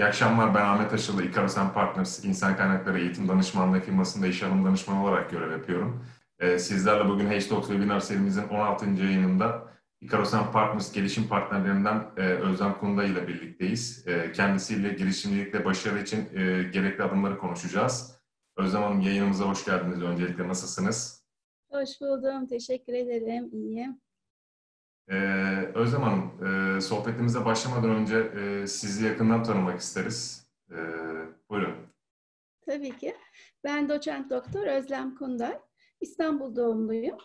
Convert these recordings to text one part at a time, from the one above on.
İyi akşamlar. Ben Ahmet Aşılı, Ikarosen Partners İnsan Kaynakları Eğitim Danışmanlığı firmasında iş alım danışmanı olarak görev yapıyorum. Ee, sizlerle bugün H-Talks webinar serimizin 16. yayınında Ikarosen Partners gelişim partnerlerinden e, Özlem Kunda ile birlikteyiz. E, kendisiyle girişimcilikle başarı için e, gerekli adımları konuşacağız. Özlem Hanım yayınımıza hoş geldiniz. Öncelikle nasılsınız? Hoş buldum. Teşekkür ederim. İyiyim. Ee, Özlem Hanım, e, sohbetimize başlamadan önce e, sizi yakından tanımak isteriz. E, buyurun. Tabii ki. Ben doçent doktor Özlem Kunday. İstanbul doğumluyum.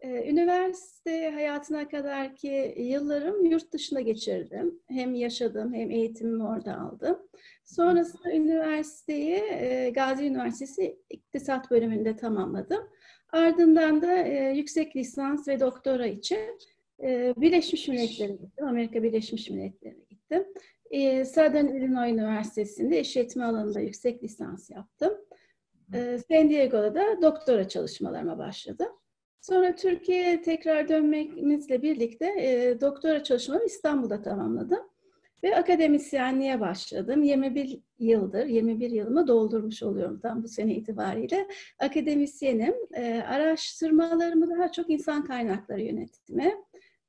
Ee, üniversite hayatına kadar ki yıllarım yurt dışında geçirdim. Hem yaşadım hem eğitimimi orada aldım. Sonrasında üniversiteyi e, Gazi Üniversitesi İktisat bölümünde tamamladım. Ardından da e, yüksek lisans ve doktora için ee, Birleşmiş Milletler'e gittim. Amerika Birleşmiş Milletler'e gittim. Ee, Southern Illinois Üniversitesi'nde işletme alanında yüksek lisans yaptım. Ee, San Diego'da da doktora çalışmalarıma başladım. Sonra Türkiye'ye tekrar dönmemizle birlikte e, doktora çalışmalarımı İstanbul'da tamamladım. Ve akademisyenliğe başladım. 21 yıldır, 21 yılımı doldurmuş oluyorum tam bu sene itibariyle. Akademisyenim. E, araştırmalarımı daha çok insan kaynakları yönetimi,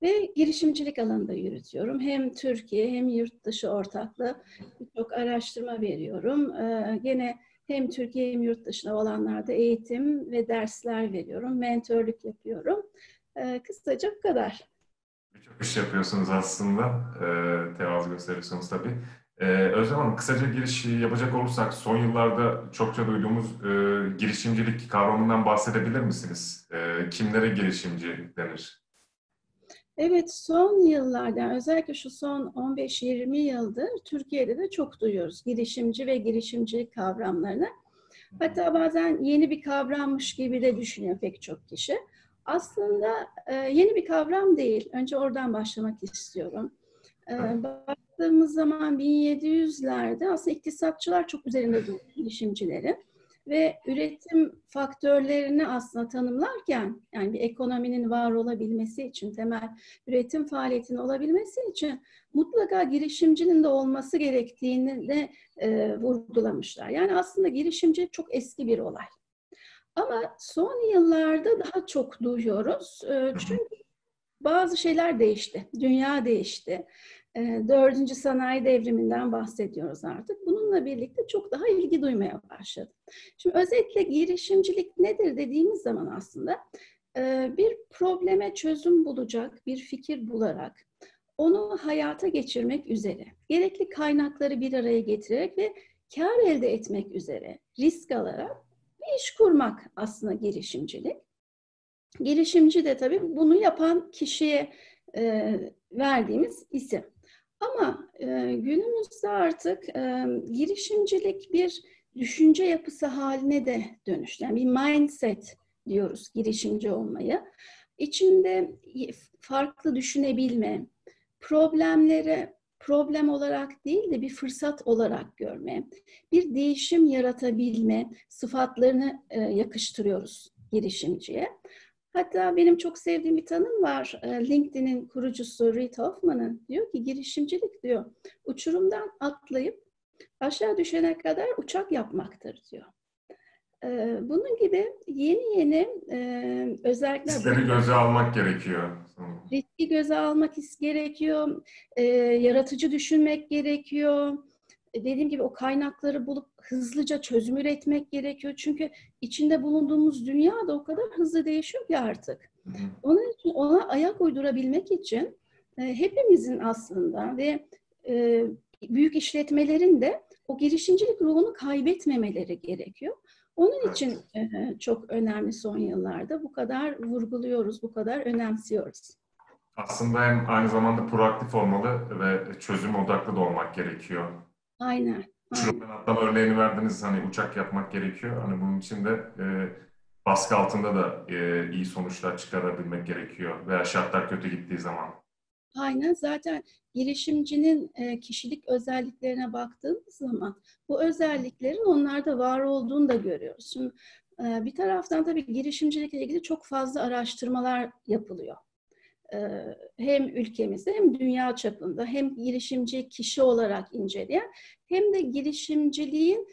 ve girişimcilik alanında yürütüyorum. Hem Türkiye hem yurt dışı ortaklı birçok araştırma veriyorum. Ee, gene hem Türkiye hem yurt dışında olanlarda eğitim ve dersler veriyorum. Mentörlük yapıyorum. Ee, kısaca bu kadar. Birçok iş yapıyorsunuz aslında. Ee, tevazu gösteriyorsunuz tabii. Ee, Özlem Hanım, kısaca giriş yapacak olursak son yıllarda çokça duyduğumuz e, girişimcilik kavramından bahsedebilir misiniz? E, kimlere girişimci denir? Evet, son yıllarda özellikle şu son 15-20 yıldır Türkiye'de de çok duyuyoruz girişimci ve girişimcilik kavramlarını. Hatta bazen yeni bir kavrammış gibi de düşünüyor pek çok kişi. Aslında e, yeni bir kavram değil. Önce oradan başlamak istiyorum. E, baktığımız zaman 1700'lerde aslında iktisatçılar çok üzerinde duruyor girişimcilerin ve üretim faktörlerini aslında tanımlarken yani bir ekonominin var olabilmesi için temel üretim faaliyetinin olabilmesi için mutlaka girişimcinin de olması gerektiğini de e, vurgulamışlar. Yani aslında girişimci çok eski bir olay. Ama son yıllarda daha çok duyuyoruz. E, çünkü bazı şeyler değişti. Dünya değişti. Dördüncü sanayi devriminden bahsediyoruz artık. Bununla birlikte çok daha ilgi duymaya başladı. Şimdi özetle girişimcilik nedir dediğimiz zaman aslında bir probleme çözüm bulacak bir fikir bularak onu hayata geçirmek üzere, gerekli kaynakları bir araya getirerek ve kar elde etmek üzere risk alarak bir iş kurmak aslında girişimcilik. Girişimci de tabii bunu yapan kişiye verdiğimiz isim. Ama e, günümüzde artık e, girişimcilik bir düşünce yapısı haline de dönüştü. Yani bir mindset diyoruz girişimci olmayı. İçinde farklı düşünebilme, problemleri problem olarak değil de bir fırsat olarak görme, bir değişim yaratabilme sıfatlarını e, yakıştırıyoruz girişimciye. Hatta benim çok sevdiğim bir tanım var. Ee, LinkedIn'in kurucusu Reid Hoffman'ın diyor ki girişimcilik diyor uçurumdan atlayıp aşağı düşene kadar uçak yapmaktır diyor. Ee, bunun gibi yeni yeni e, özellikler... Riskleri göze almak gerekiyor. Riski göze almak gerekiyor. E, yaratıcı düşünmek gerekiyor dediğim gibi o kaynakları bulup hızlıca çözüm üretmek gerekiyor. Çünkü içinde bulunduğumuz dünya da o kadar hızlı değişiyor ki artık. Onun için ona ayak uydurabilmek için e, hepimizin aslında ve e, büyük işletmelerin de o girişimcilik ruhunu kaybetmemeleri gerekiyor. Onun için e, çok önemli son yıllarda bu kadar vurguluyoruz, bu kadar önemsiyoruz. Aslında hem aynı zamanda proaktif olmalı ve çözüm odaklı da olmak gerekiyor. Aynen. Uçurumdan atlama örneğini verdiniz. Hani uçak yapmak gerekiyor. Hani bunun için de e, baskı altında da e, iyi sonuçlar çıkarabilmek gerekiyor. Veya şartlar kötü gittiği zaman. Aynen. Zaten girişimcinin e, kişilik özelliklerine baktığımız zaman bu özelliklerin onlarda var olduğunu da görüyoruz. Şimdi e, bir taraftan tabii girişimcilikle ilgili çok fazla araştırmalar yapılıyor. Hem ülkemizde hem dünya çapında hem girişimci kişi olarak inceleyen hem de girişimciliğin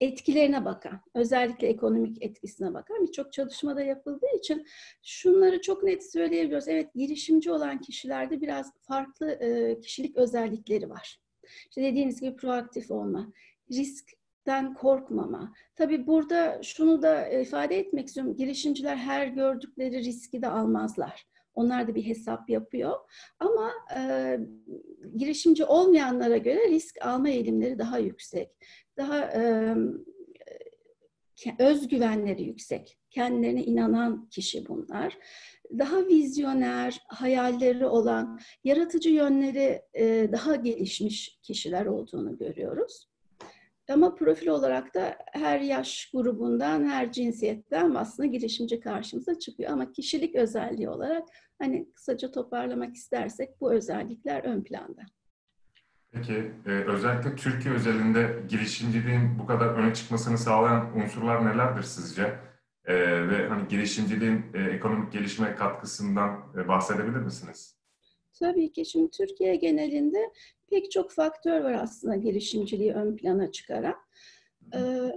etkilerine bakan, özellikle ekonomik etkisine bakan birçok çalışmada yapıldığı için şunları çok net söyleyebiliyoruz. Evet, girişimci olan kişilerde biraz farklı kişilik özellikleri var. İşte dediğiniz gibi proaktif olma, riskten korkmama. Tabii burada şunu da ifade etmek istiyorum. Girişimciler her gördükleri riski de almazlar. Onlar da bir hesap yapıyor. Ama e, girişimci olmayanlara göre risk alma eğilimleri daha yüksek. Daha e, özgüvenleri yüksek. Kendilerine inanan kişi bunlar. Daha vizyoner, hayalleri olan, yaratıcı yönleri e, daha gelişmiş kişiler olduğunu görüyoruz. Ama profil olarak da her yaş grubundan, her cinsiyetten aslında girişimci karşımıza çıkıyor. Ama kişilik özelliği olarak hani kısaca toparlamak istersek bu özellikler ön planda. Peki e, özellikle Türkiye özelinde girişimciliğin bu kadar öne çıkmasını sağlayan unsurlar nelerdir sizce? E, ve hani girişimciliğin e, ekonomik gelişime katkısından e, bahsedebilir misiniz? Tabii ki şimdi Türkiye genelinde pek çok faktör var aslında girişimciliği ön plana çıkaran. Ee,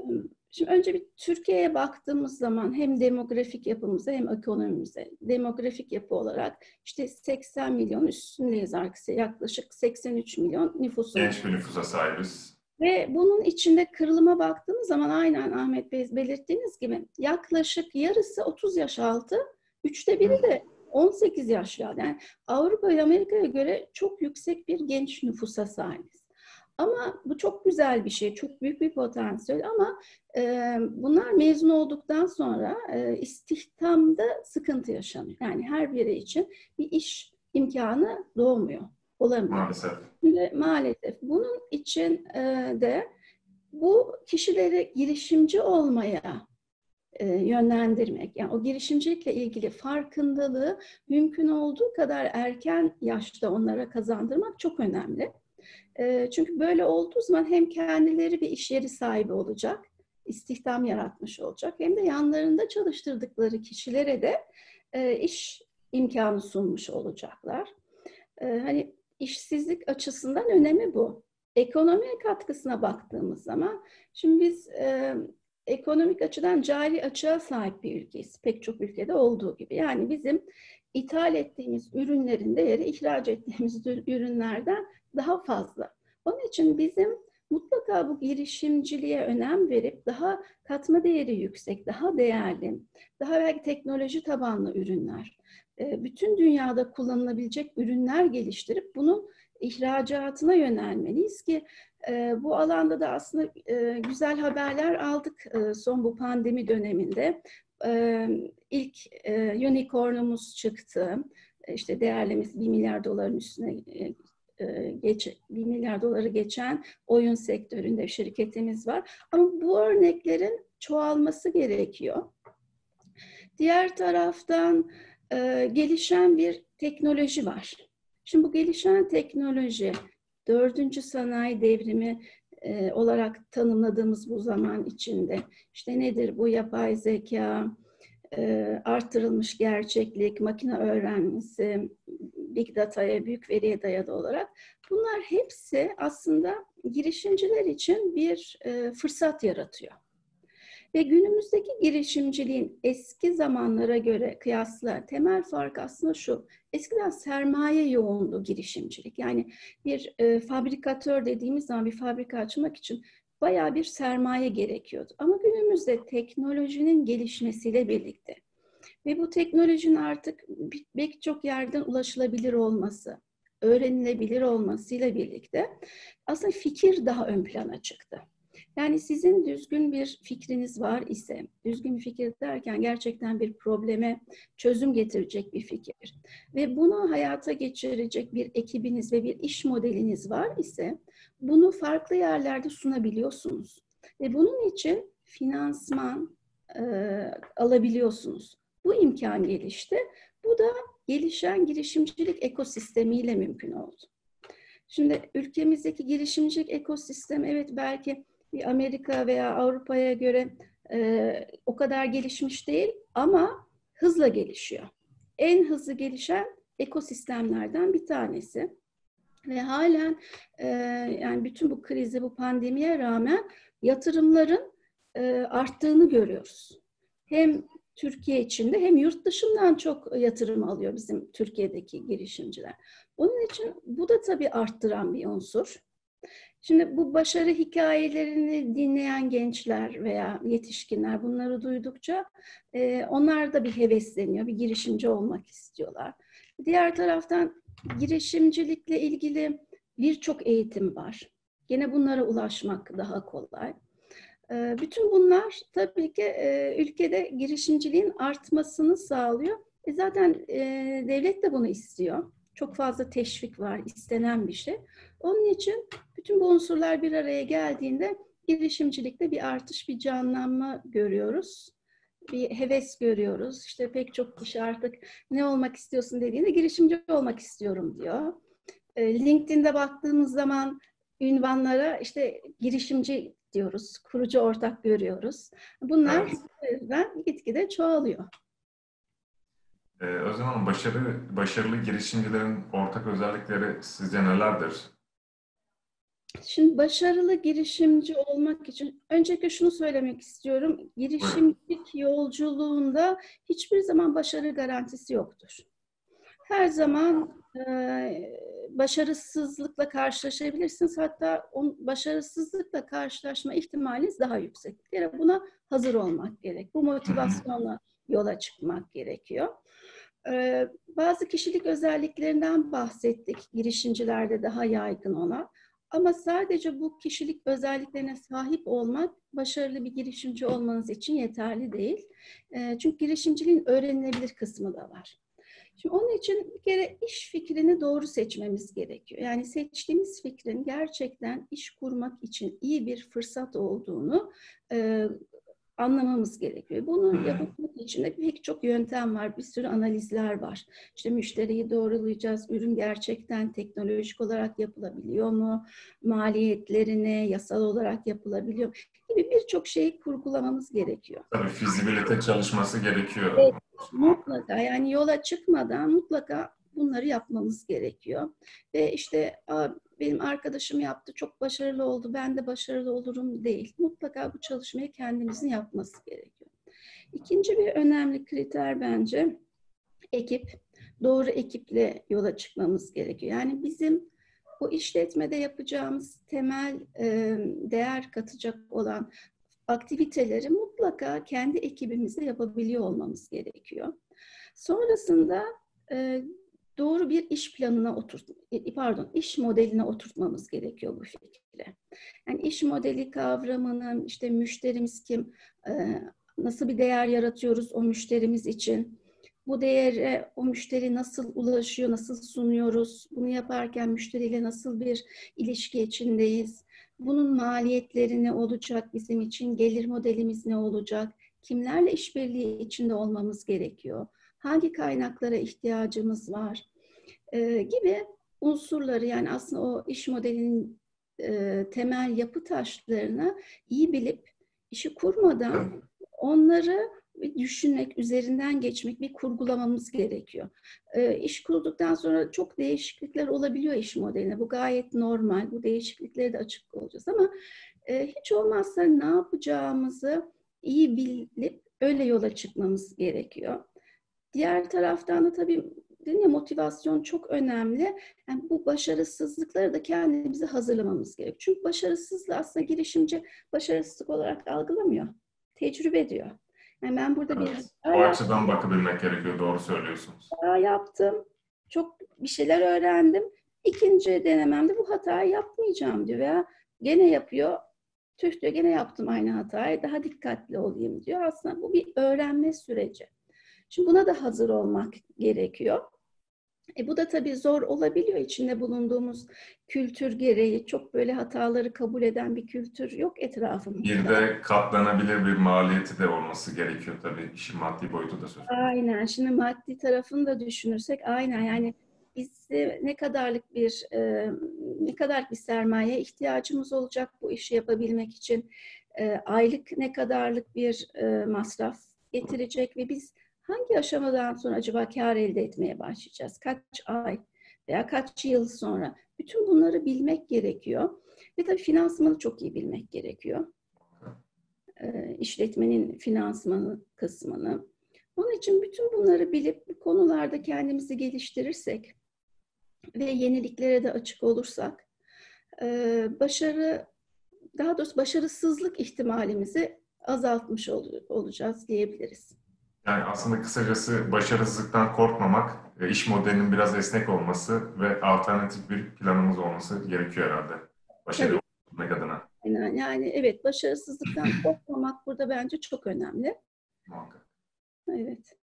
şimdi önce bir Türkiye'ye baktığımız zaman hem demografik yapımıza hem ekonomimize, demografik yapı olarak işte 80 milyon üstündeyiz arkası yaklaşık 83 milyon nüfusu. Genç bir nüfusa sahibiz. Ve bunun içinde kırılıma baktığımız zaman aynen Ahmet Bey belirttiğiniz gibi yaklaşık yarısı 30 yaş altı, üçte biri de 18 yaşlarda. Yani Avrupa ve Amerika'ya göre çok yüksek bir genç nüfusa sahibiz. Ama bu çok güzel bir şey, çok büyük bir potansiyel ama e, bunlar mezun olduktan sonra e, istihdamda sıkıntı yaşanıyor. Yani her biri için bir iş imkanı doğmuyor, olamıyor. Maalesef. Maalesef. Bunun için e, de bu kişileri girişimci olmaya yönlendirmek, yani o girişimcilikle ilgili farkındalığı mümkün olduğu kadar erken yaşta onlara kazandırmak çok önemli. E, çünkü böyle olduğu zaman hem kendileri bir iş yeri sahibi olacak, istihdam yaratmış olacak, hem de yanlarında çalıştırdıkları kişilere de e, iş imkanı sunmuş olacaklar. Hani işsizlik açısından önemi bu. Ekonomiye katkısına baktığımız zaman, şimdi biz ekonomik açıdan cari açığa sahip bir ülkeyiz. Pek çok ülkede olduğu gibi. Yani bizim ithal ettiğimiz ürünlerin değeri ihraç ettiğimiz ürünlerden daha fazla. Onun için bizim mutlaka bu girişimciliğe önem verip daha katma değeri yüksek, daha değerli, daha belki teknoloji tabanlı ürünler, e, bütün dünyada kullanılabilecek ürünler geliştirip bunun ihracatına yönelmeliyiz ki e, bu alanda da aslında e, güzel haberler aldık e, son bu pandemi döneminde. E, ilk e, unicornumuz çıktı. İşte değerlemesi 1 milyar doların üstüne e, e geç, 1 milyar doları geçen oyun sektöründe şirketimiz var. Ama bu örneklerin çoğalması gerekiyor. Diğer taraftan e, gelişen bir teknoloji var. Şimdi bu gelişen teknoloji dördüncü sanayi devrimi e, olarak tanımladığımız bu zaman içinde işte nedir bu yapay zeka, e, artırılmış gerçeklik, makine öğrenmesi, big data'ya, büyük veriye dayalı olarak bunlar hepsi aslında girişimciler için bir e, fırsat yaratıyor. Ve günümüzdeki girişimciliğin eski zamanlara göre kıyasla temel fark aslında şu. Eskiden sermaye yoğunluğu girişimcilik. Yani bir e, fabrikatör dediğimiz zaman bir fabrika açmak için bayağı bir sermaye gerekiyordu. Ama günümüzde teknolojinin gelişmesiyle birlikte ve bu teknolojinin artık pek çok yerden ulaşılabilir olması, öğrenilebilir olmasıyla birlikte aslında fikir daha ön plana çıktı. Yani sizin düzgün bir fikriniz var ise, düzgün bir fikir derken gerçekten bir probleme çözüm getirecek bir fikir ve bunu hayata geçirecek bir ekibiniz ve bir iş modeliniz var ise bunu farklı yerlerde sunabiliyorsunuz. Ve bunun için finansman e, alabiliyorsunuz. Bu imkan gelişti. Bu da gelişen girişimcilik ekosistemiyle mümkün oldu. Şimdi ülkemizdeki girişimcilik ekosistem evet belki Amerika veya Avrupa'ya göre e, o kadar gelişmiş değil ama hızla gelişiyor. en hızlı gelişen ekosistemlerden bir tanesi. Ve halen e, yani bütün bu krize, bu pandemiye rağmen yatırımların e, arttığını görüyoruz. Hem Türkiye içinde hem yurt dışından çok yatırım alıyor bizim Türkiye'deki girişimciler. Onun için bu da tabii arttıran bir unsur. Şimdi bu başarı hikayelerini dinleyen gençler veya yetişkinler bunları duydukça e, onlar da bir hevesleniyor, bir girişimci olmak istiyorlar. Diğer taraftan girişimcilikle ilgili birçok eğitim var. Gene bunlara ulaşmak daha kolay. E, bütün bunlar tabii ki e, ülkede girişimciliğin artmasını sağlıyor. E zaten e, devlet de bunu istiyor. Çok fazla teşvik var, istenen bir şey. Onun için bütün bu unsurlar bir araya geldiğinde girişimcilikte bir artış, bir canlanma görüyoruz. Bir heves görüyoruz. İşte pek çok kişi artık ne olmak istiyorsun dediğinde girişimci olmak istiyorum diyor. E, LinkedIn'de baktığımız zaman ünvanlara işte girişimci diyoruz, kurucu ortak görüyoruz. Bunlar evet. gitgide çoğalıyor. Ee, Özlem Hanım, başarı, başarılı girişimcilerin ortak özellikleri sizce nelerdir? Şimdi başarılı girişimci olmak için öncelikle şunu söylemek istiyorum. Girişimcilik yolculuğunda hiçbir zaman başarı garantisi yoktur. Her zaman e, başarısızlıkla karşılaşabilirsiniz. Hatta on, başarısızlıkla karşılaşma ihtimaliniz daha yüksek. Yani buna hazır olmak gerek. Bu motivasyonla yola çıkmak gerekiyor. Ee, bazı kişilik özelliklerinden bahsettik. Girişimcilerde daha yaygın olan. Ama sadece bu kişilik özelliklerine sahip olmak başarılı bir girişimci olmanız için yeterli değil. Ee, çünkü girişimciliğin öğrenilebilir kısmı da var. Şimdi onun için bir kere iş fikrini doğru seçmemiz gerekiyor. Yani seçtiğimiz fikrin gerçekten iş kurmak için iyi bir fırsat olduğunu e, anlamamız gerekiyor. Bunu yapabilmek için de pek çok yöntem var, bir sürü analizler var. İşte müşteriyi doğrulayacağız, ürün gerçekten teknolojik olarak yapılabiliyor mu, maliyetlerine yasal olarak yapılabiliyor gibi birçok şeyi kurgulamamız gerekiyor. Tabii fizibilite çalışması gerekiyor. Evet, mutlaka yani yola çıkmadan mutlaka bunları yapmamız gerekiyor. Ve işte benim arkadaşım yaptı, çok başarılı oldu, ben de başarılı olurum değil. Mutlaka bu çalışmayı kendimizin yapması gerekiyor. İkinci bir önemli kriter bence ekip. Doğru ekiple yola çıkmamız gerekiyor. Yani bizim bu işletmede yapacağımız temel e, değer katacak olan aktiviteleri mutlaka kendi ekibimizle yapabiliyor olmamız gerekiyor. Sonrasında e, doğru bir iş planına oturt, e, pardon, iş modeline oturtmamız gerekiyor bu fikri. Yani iş modeli kavramının işte müşterimiz kim, e, nasıl bir değer yaratıyoruz o müşterimiz için, bu değere o müşteri nasıl ulaşıyor, nasıl sunuyoruz, bunu yaparken müşteriyle nasıl bir ilişki içindeyiz, bunun maliyetleri ne olacak bizim için, gelir modelimiz ne olacak, kimlerle işbirliği içinde olmamız gerekiyor, hangi kaynaklara ihtiyacımız var e, gibi unsurları yani aslında o iş modelinin e, temel yapı taşlarını iyi bilip işi kurmadan onları düşünmek, üzerinden geçmek, bir kurgulamamız gerekiyor. E, iş kurduktan sonra çok değişiklikler olabiliyor iş modeline. Bu gayet normal. Bu değişikliklere de açık olacağız ama e, hiç olmazsa ne yapacağımızı iyi bilip öyle yola çıkmamız gerekiyor. Diğer taraftan da tabii dedim ya motivasyon çok önemli. Yani bu başarısızlıkları da kendimizi hazırlamamız gerek. Çünkü başarısızlığı aslında girişimci başarısızlık olarak algılamıyor. Tecrübe diyor. Yani ben burada evet, bir o açıdan bakabilmek gerekiyor. Doğru söylüyorsunuz. Hata yaptım. Çok bir şeyler öğrendim. İkinci denememde bu hatayı yapmayacağım diyor veya gene yapıyor. Tüh diyor gene yaptım aynı hatayı. Daha dikkatli olayım diyor. Aslında bu bir öğrenme süreci. Şimdi buna da hazır olmak gerekiyor. E bu da tabii zor olabiliyor içinde bulunduğumuz kültür gereği. Çok böyle hataları kabul eden bir kültür yok etrafımızda. Bir de katlanabilir bir maliyeti de olması gerekiyor tabii. İşin maddi boyutu da söz konusu. Aynen. Şimdi maddi tarafını da düşünürsek aynen yani biz ne kadarlık bir e, ne kadar bir sermaye ihtiyacımız olacak bu işi yapabilmek için e, aylık ne kadarlık bir e, masraf getirecek ve biz hangi aşamadan sonra acaba kar elde etmeye başlayacağız? Kaç ay veya kaç yıl sonra? Bütün bunları bilmek gerekiyor. Ve tabii finansmanı çok iyi bilmek gerekiyor. E, işletmenin finansmanı kısmını. Onun için bütün bunları bilip bu konularda kendimizi geliştirirsek ve yeniliklere de açık olursak e, başarı daha doğrusu başarısızlık ihtimalimizi azaltmış olacağız diyebiliriz. Yani aslında kısacası başarısızlıktan korkmamak, e, iş modelinin biraz esnek olması ve alternatif bir planımız olması gerekiyor herhalde. Başarılı olmak adına. Yani, yani evet başarısızlıktan korkmamak burada bence çok önemli. Muhakkak. Evet.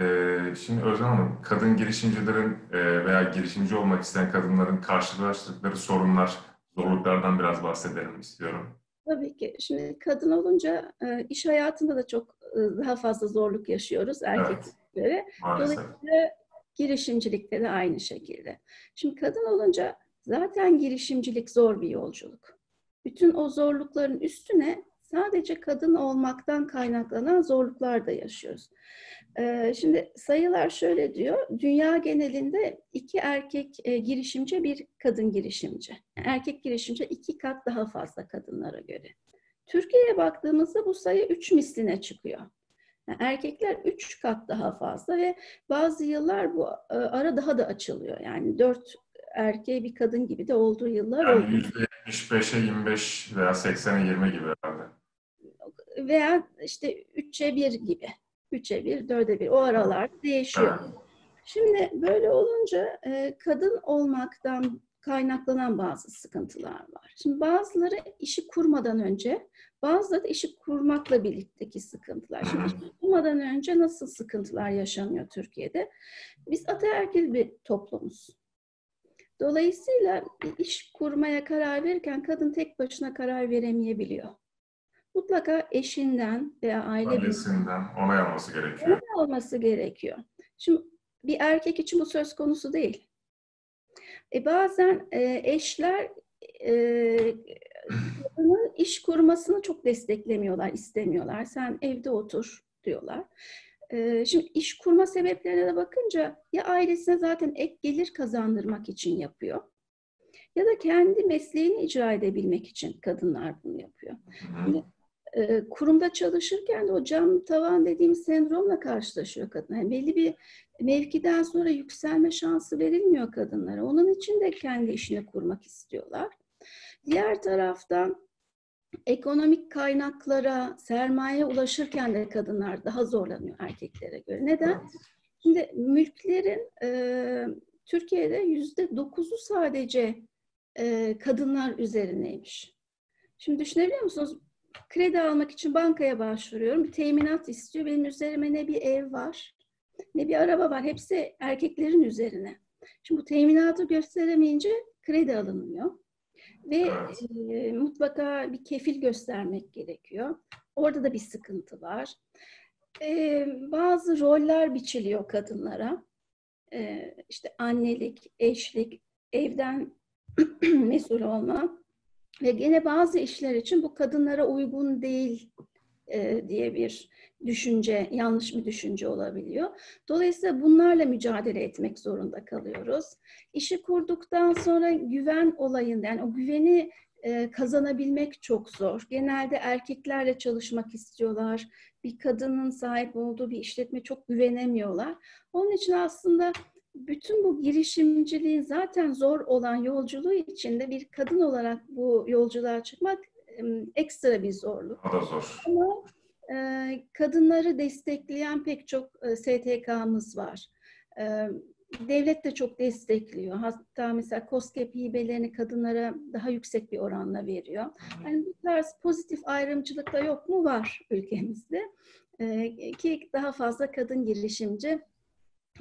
Ee, şimdi Özlem Hanım, kadın girişimcilerin e, veya girişimci olmak isteyen kadınların karşılaştıkları sorunlar, zorluklardan biraz bahsedelim istiyorum. Tabii ki. Şimdi kadın olunca e, iş hayatında da çok daha fazla zorluk yaşıyoruz erkeklere. Evet, Dolayısıyla girişimcilikte de aynı şekilde. Şimdi kadın olunca zaten girişimcilik zor bir yolculuk. Bütün o zorlukların üstüne sadece kadın olmaktan kaynaklanan zorluklar da yaşıyoruz. Ee, şimdi sayılar şöyle diyor, dünya genelinde iki erkek e, girişimci, bir kadın girişimci. erkek girişimci iki kat daha fazla kadınlara göre. Türkiye'ye baktığımızda bu sayı üç misline çıkıyor. erkekler üç kat daha fazla ve bazı yıllar bu e, ara daha da açılıyor. Yani dört erkeğe bir kadın gibi de olduğu yıllar yani oldu. %75'e 25 veya 80'e 20 gibi herhalde. Veya işte 3'e 1 gibi. 3'e 1, 4'e 1 o aralar değişiyor. Şimdi böyle olunca e, kadın olmaktan kaynaklanan bazı sıkıntılar var. Şimdi bazıları işi kurmadan önce, bazıları da işi kurmakla birlikteki sıkıntılar. Şimdi işi kurmadan önce nasıl sıkıntılar yaşanıyor Türkiye'de? Biz ataerkil bir toplumuz. Dolayısıyla iş kurmaya karar verirken kadın tek başına karar veremeyebiliyor mutlaka eşinden veya aile ailesinden onay alması gerekiyor. Onay alması gerekiyor. Şimdi bir erkek için bu söz konusu değil. E bazen e, eşler e, iş kurmasını çok desteklemiyorlar, istemiyorlar. Sen evde otur diyorlar. E, şimdi iş kurma sebeplerine de bakınca ya ailesine zaten ek gelir kazandırmak için yapıyor ya da kendi mesleğini icra edebilmek için kadınlar bunu yapıyor. Hı e, kurumda çalışırken de o cam tavan dediğimiz sendromla karşılaşıyor kadın. Yani belli bir mevkiden sonra yükselme şansı verilmiyor kadınlara. Onun için de kendi işini kurmak istiyorlar. Diğer taraftan ekonomik kaynaklara, sermaye ulaşırken de kadınlar daha zorlanıyor erkeklere göre. Neden? Şimdi mülklerin e, Türkiye'de yüzde dokuzu sadece e, kadınlar üzerineymiş. Şimdi düşünebiliyor musunuz? Kredi almak için bankaya başvuruyorum. Bir teminat istiyor. Benim üzerime ne bir ev var, ne bir araba var. Hepsi erkeklerin üzerine. Şimdi bu teminatı gösteremeyince kredi alınmıyor. Ve e, mutlaka bir kefil göstermek gerekiyor. Orada da bir sıkıntı var. E, bazı roller biçiliyor kadınlara. E, işte annelik, eşlik, evden mesul olma. Ve gene bazı işler için bu kadınlara uygun değil e, diye bir düşünce, yanlış bir düşünce olabiliyor. Dolayısıyla bunlarla mücadele etmek zorunda kalıyoruz. İşi kurduktan sonra güven olayında, yani o güveni e, kazanabilmek çok zor. Genelde erkeklerle çalışmak istiyorlar. Bir kadının sahip olduğu bir işletme çok güvenemiyorlar. Onun için aslında bütün bu girişimciliğin zaten zor olan yolculuğu içinde bir kadın olarak bu yolculuğa çıkmak ekstra bir zorluk. O da zor. Ama e, kadınları destekleyen pek çok e, STK'mız var. E, devlet de çok destekliyor. Hatta mesela COSGAP hibelerini kadınlara daha yüksek bir oranla veriyor. Yani bu tarz pozitif ayrımcılık da yok mu? Var ülkemizde. Ki daha fazla kadın girişimci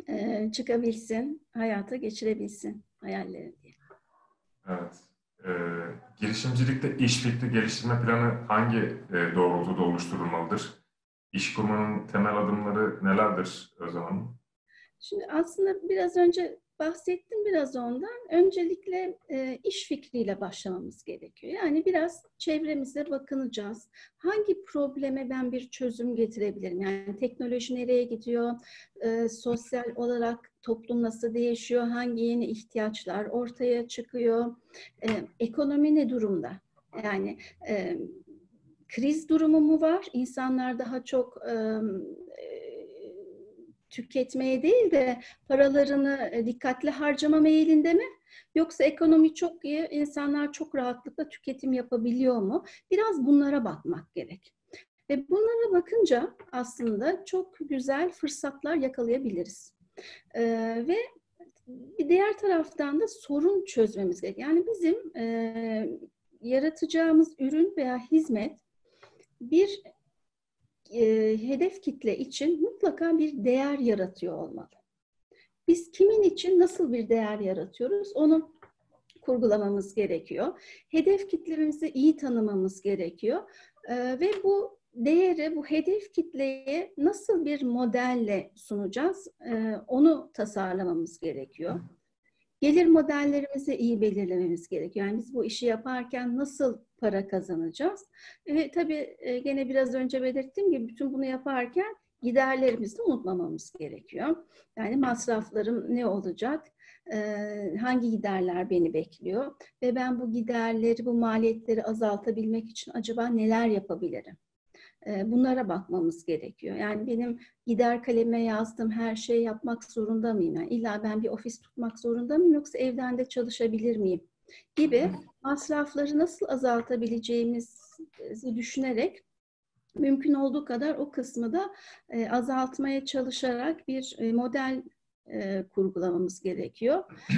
e, çıkabilsin, hayata geçirebilsin hayallerini diye. Evet. E, girişimcilikte iş fikri geliştirme planı hangi e, doğrultuda oluşturulmalıdır? İş kurmanın temel adımları nelerdir o zaman? Şimdi aslında biraz önce bahsettim biraz ondan. Öncelikle e, iş fikriyle başlamamız gerekiyor. Yani biraz çevremize bakınacağız. Hangi probleme ben bir çözüm getirebilirim? Yani teknoloji nereye gidiyor? E, sosyal olarak toplum nasıl değişiyor? Hangi yeni ihtiyaçlar ortaya çıkıyor? E, ekonomi ne durumda? Yani e, kriz durumu mu var? İnsanlar daha çok e, tüketmeye değil de paralarını e, dikkatli harcama meyilinde mi? Yoksa ekonomi çok iyi, insanlar çok rahatlıkla tüketim yapabiliyor mu? Biraz bunlara bakmak gerek. Ve bunlara bakınca aslında çok güzel fırsatlar yakalayabiliriz. Ee, ve bir diğer taraftan da sorun çözmemiz gerek. Yani bizim e, yaratacağımız ürün veya hizmet bir e, hedef kitle için mutlaka bir değer yaratıyor olmalı. Biz kimin için nasıl bir değer yaratıyoruz onu kurgulamamız gerekiyor. Hedef kitlemizi iyi tanımamız gerekiyor. E, ve bu değeri, bu hedef kitleye nasıl bir modelle sunacağız e, onu tasarlamamız gerekiyor. Gelir modellerimizi iyi belirlememiz gerekiyor. Yani biz bu işi yaparken nasıl para kazanacağız? Ve tabii e, gene biraz önce belirttiğim gibi bütün bunu yaparken giderlerimizi de unutmamamız gerekiyor. Yani masraflarım ne olacak? Ee, hangi giderler beni bekliyor? Ve ben bu giderleri, bu maliyetleri azaltabilmek için acaba neler yapabilirim? Bunlara bakmamız gerekiyor. Yani benim gider kaleme yazdığım her şeyi yapmak zorunda mıyım? Yani illa ben bir ofis tutmak zorunda mıyım yoksa evden de çalışabilir miyim? Gibi masrafları nasıl azaltabileceğimizi düşünerek mümkün olduğu kadar o kısmı da azaltmaya çalışarak bir model kurgulamamız gerekiyor.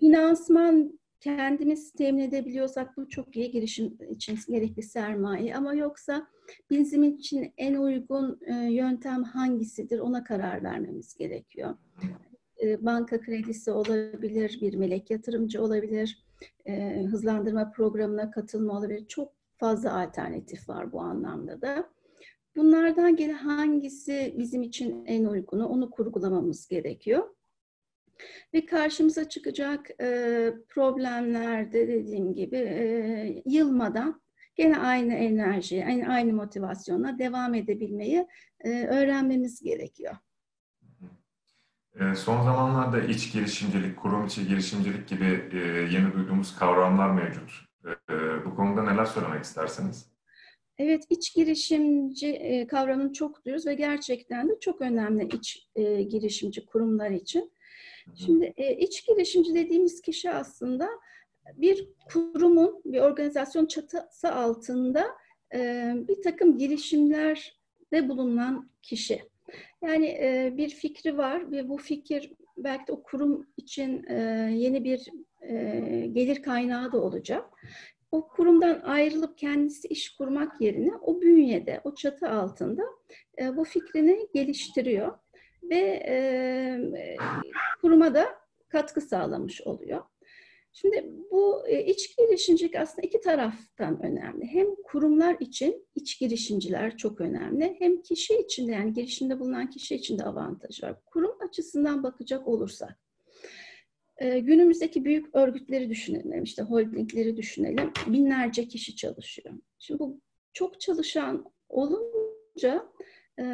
Finansman kendimiz temin edebiliyorsak bu çok iyi girişim için gerekli sermaye ama yoksa bizim için en uygun e, yöntem hangisidir ona karar vermemiz gerekiyor. E, banka kredisi olabilir, bir melek yatırımcı olabilir, e, hızlandırma programına katılma olabilir. Çok fazla alternatif var bu anlamda da. Bunlardan gelen hangisi bizim için en uygunu onu kurgulamamız gerekiyor. Ve karşımıza çıkacak e, problemlerde dediğim gibi e, yılmadan gene aynı enerji, aynı, aynı motivasyonla devam edebilmeyi e, öğrenmemiz gerekiyor. E, son zamanlarda iç girişimcilik, kurum içi girişimcilik gibi e, yeni duyduğumuz kavramlar mevcut. E, bu konuda neler söylemek istersiniz? Evet, iç girişimci kavramını çok duyuyoruz ve gerçekten de çok önemli iç girişimci kurumlar için. Şimdi iç girişimci dediğimiz kişi aslında bir kurumun, bir organizasyon çatısı altında bir takım girişimlerde bulunan kişi. Yani bir fikri var ve bu fikir belki de o kurum için yeni bir gelir kaynağı da olacak. O kurumdan ayrılıp kendisi iş kurmak yerine o bünyede, o çatı altında bu fikrini geliştiriyor ve kuruma da katkı sağlamış oluyor. Şimdi bu e, iç girişimcilik aslında iki taraftan önemli. Hem kurumlar için iç girişimciler çok önemli. Hem kişi için de yani girişimde bulunan kişi için de avantaj var. Kurum açısından bakacak olursak e, günümüzdeki büyük örgütleri düşünelim, işte holdingleri düşünelim. Binlerce kişi çalışıyor. Şimdi bu çok çalışan olunca e,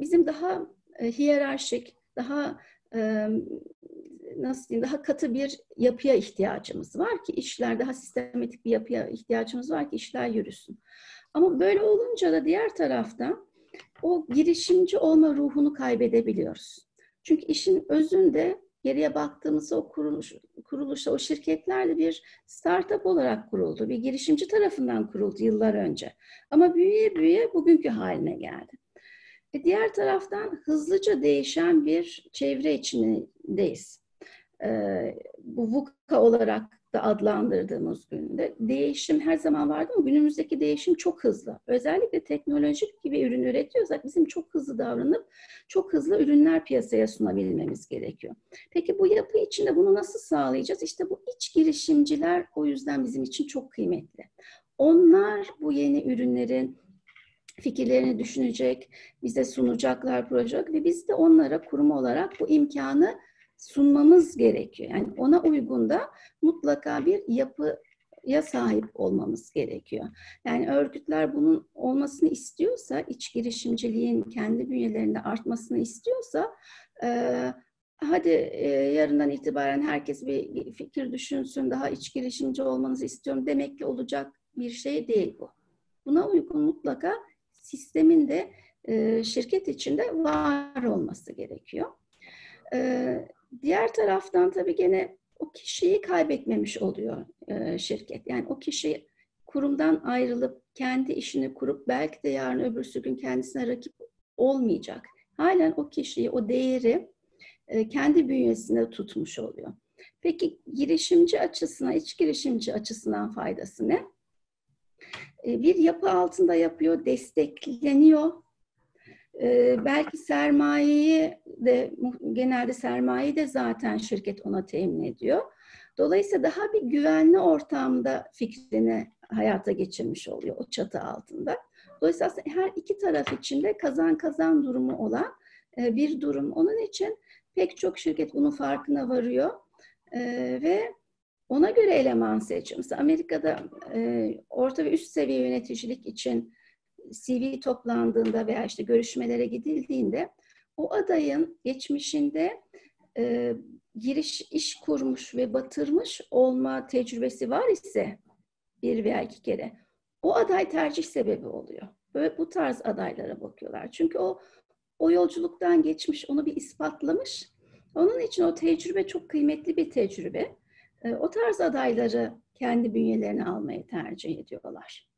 bizim daha hiyerarşik, daha nasıl diyeyim daha katı bir yapıya ihtiyacımız var ki işler daha sistematik bir yapıya ihtiyacımız var ki işler yürüsün. Ama böyle olunca da diğer taraftan o girişimci olma ruhunu kaybedebiliyoruz. Çünkü işin özünde geriye baktığımızda o kuruluş, kuruluşta o şirketler bir startup olarak kuruldu. Bir girişimci tarafından kuruldu yıllar önce. Ama büyüye büyüye bugünkü haline geldi. E diğer taraftan hızlıca değişen bir çevre içindeyiz. Ee, bu VUCA olarak da adlandırdığımız günde değişim her zaman vardı ama günümüzdeki değişim çok hızlı. Özellikle teknolojik gibi ürün üretiyorsak bizim çok hızlı davranıp çok hızlı ürünler piyasaya sunabilmemiz gerekiyor. Peki bu yapı içinde bunu nasıl sağlayacağız? İşte bu iç girişimciler o yüzden bizim için çok kıymetli. Onlar bu yeni ürünlerin fikirlerini düşünecek, bize sunacaklar proje ve biz de onlara kurum olarak bu imkanı sunmamız gerekiyor. Yani ona uygun da mutlaka bir yapıya sahip olmamız gerekiyor. Yani örgütler bunun olmasını istiyorsa, iç girişimciliğin kendi bünyelerinde artmasını istiyorsa, e, hadi e, yarından itibaren herkes bir fikir düşünsün, daha iç girişimci olmanızı istiyorum demek ki olacak bir şey değil bu. Buna uygun mutlaka sistemin de e, şirket içinde var olması gerekiyor. E, diğer taraftan tabii gene o kişiyi kaybetmemiş oluyor e, şirket. Yani o kişi kurumdan ayrılıp kendi işini kurup belki de yarın öbürsü gün kendisine rakip olmayacak. Halen o kişiyi, o değeri e, kendi bünyesinde tutmuş oluyor. Peki girişimci açısından, iç girişimci açısından faydası ne? E, bir yapı altında yapıyor, destekleniyor. E, belki sermayeyi de, genelde sermayeyi de zaten şirket ona temin ediyor. Dolayısıyla daha bir güvenli ortamda fikrini hayata geçirmiş oluyor o çatı altında. Dolayısıyla her iki taraf için de kazan kazan durumu olan bir durum. Onun için Pek çok şirket bunun farkına varıyor e, ve ona göre eleman seçiyor. Mesela Amerika'da e, orta ve üst seviye yöneticilik için CV toplandığında veya işte görüşmelere gidildiğinde o adayın geçmişinde e, giriş iş kurmuş ve batırmış olma tecrübesi var ise bir veya iki kere o aday tercih sebebi oluyor. Böyle bu tarz adaylara bakıyorlar. Çünkü o o yolculuktan geçmiş, onu bir ispatlamış. Onun için o tecrübe çok kıymetli bir tecrübe. Ee, o tarz adayları kendi bünyelerine almayı tercih ediyorlar.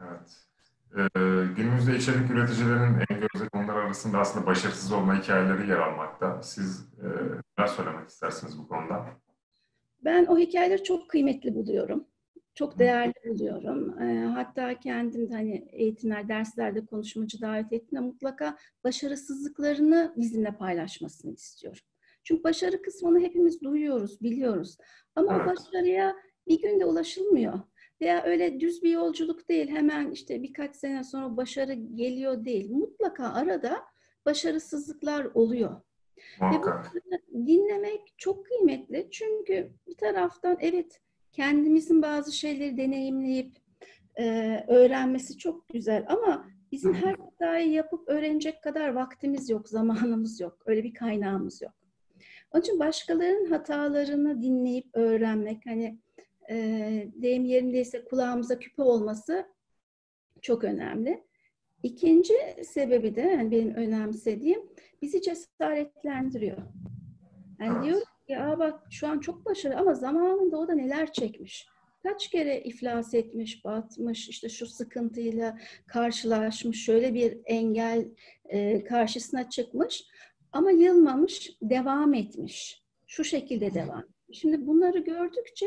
Evet. Ee, günümüzde içerik üreticilerinin en gözde konular arasında aslında başarısız olma hikayeleri yer almakta. Siz e, neler söylemek istersiniz bu konuda? Ben o hikayeleri çok kıymetli buluyorum. Çok değerli buluyorum. E, hatta kendim de hani eğitimler, derslerde konuşmacı davet ettiğimde mutlaka başarısızlıklarını bizimle paylaşmasını istiyorum. Çünkü başarı kısmını hepimiz duyuyoruz, biliyoruz. Ama evet. başarıya bir günde ulaşılmıyor. Veya öyle düz bir yolculuk değil, hemen işte birkaç sene sonra başarı geliyor değil. Mutlaka arada başarısızlıklar oluyor. Ve bunu dinlemek çok kıymetli. Çünkü bir taraftan evet kendimizin bazı şeyleri deneyimleyip e, öğrenmesi çok güzel ama bizim her hatayı yapıp öğrenecek kadar vaktimiz yok, zamanımız yok. Öyle bir kaynağımız yok. Onun için başkalarının hatalarını dinleyip öğrenmek, hani e, deyim yerindeyse kulağımıza küpe olması çok önemli. İkinci sebebi de yani benim önemsediğim bizi cesaretlendiriyor. Yani evet. diyor ya bak şu an çok başarılı ama zamanında o da neler çekmiş. Kaç kere iflas etmiş, batmış, işte şu sıkıntıyla karşılaşmış, şöyle bir engel e, karşısına çıkmış ama yılmamış, devam etmiş. Şu şekilde devam. Şimdi bunları gördükçe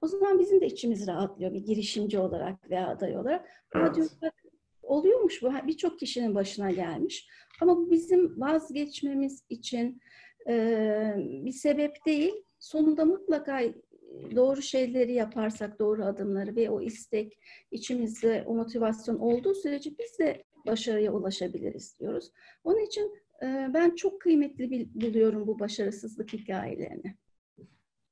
o zaman bizim de içimiz rahatlıyor bir girişimci olarak veya aday olarak. Evet. Diyor, oluyormuş bu birçok kişinin başına gelmiş. Ama bu bizim vazgeçmemiz için e, bir sebep değil. Sonunda mutlaka doğru şeyleri yaparsak, doğru adımları ve o istek içimizde o motivasyon olduğu sürece biz de başarıya ulaşabiliriz diyoruz. Onun için e, ben çok kıymetli buluyorum bu başarısızlık hikayelerini.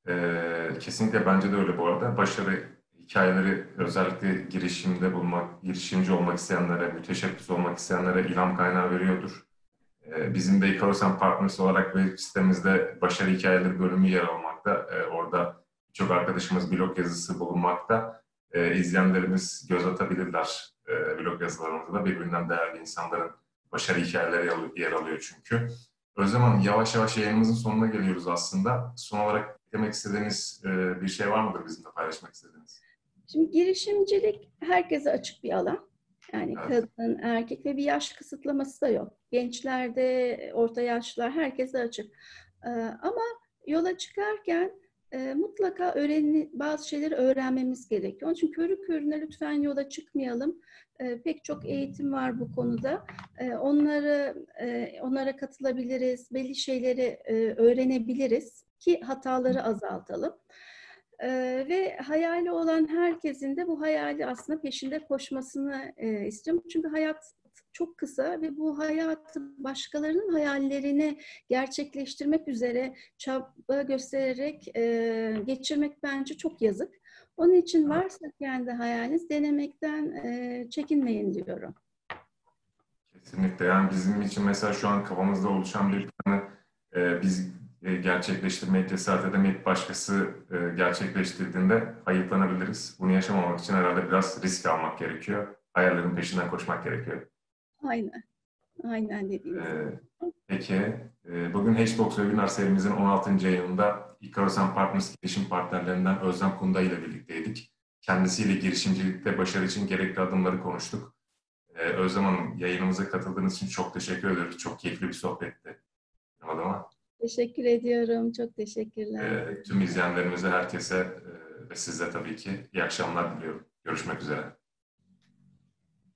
Ee, kesinlikle bence de öyle bu arada. Başarı hikayeleri özellikle girişimde bulmak, girişimci olmak isteyenlere, müteşebbis olmak isteyenlere ilham kaynağı veriyordur. Ee, bizim de Ikarosan Partners olarak web sitemizde başarı hikayeleri bölümü yer almakta. Ee, orada çok arkadaşımız blog yazısı bulunmakta. Ee, göz atabilirler blog yazılarımızda da birbirinden değerli insanların başarı hikayeleri yer alıyor çünkü. Özlem Hanım yavaş yavaş yayınımızın sonuna geliyoruz aslında. Son olarak demek istediğiniz e, bir şey var mıdır bizimle paylaşmak istediğiniz? Şimdi girişimcilik herkese açık bir alan. Yani evet. kadın, erkek ve bir yaş kısıtlaması da yok. Gençlerde, orta yaşlılar herkese açık. Ee, ama yola çıkarken e, mutlaka öğreni, bazı şeyleri öğrenmemiz gerekiyor. Onun için körü körüne lütfen yola çıkmayalım. E, pek çok eğitim var bu konuda. E, onları e, onlara katılabiliriz, belli şeyleri e, öğrenebiliriz ki hataları azaltalım. Ee, ve hayali olan herkesin de bu hayali aslında peşinde koşmasını e, istiyorum. Çünkü hayat çok kısa ve bu hayatı başkalarının hayallerini gerçekleştirmek üzere çaba göstererek e, geçirmek bence çok yazık. Onun için varsa kendi hayaliniz denemekten e, çekinmeyin diyorum. Kesinlikle. Yani bizim için mesela şu an kafamızda oluşan bir planı e, biz e, gerçekleştirmeye cesaret edemeyip başkası e, gerçekleştirdiğinde hayıflanabiliriz. Bunu yaşamamak için herhalde biraz risk almak gerekiyor. Hayallerin peşinden koşmak gerekiyor. Aynen. Aynen dediğiniz. E, peki, e, bugün Hashbox Webinar serimizin 16. yayınında Ikarosan Partners girişim partnerlerinden Özlem Kunda ile birlikteydik. Kendisiyle girişimcilikte başarı için gerekli adımları konuştuk. Ee, Özlem Hanım yayınımıza katıldığınız için çok teşekkür ediyoruz. Çok keyifli bir sohbetti. Adama. Teşekkür ediyorum. Çok teşekkürler. Ee, tüm izleyenlerimize, herkese e, ve size tabii ki iyi akşamlar diliyorum. Görüşmek üzere.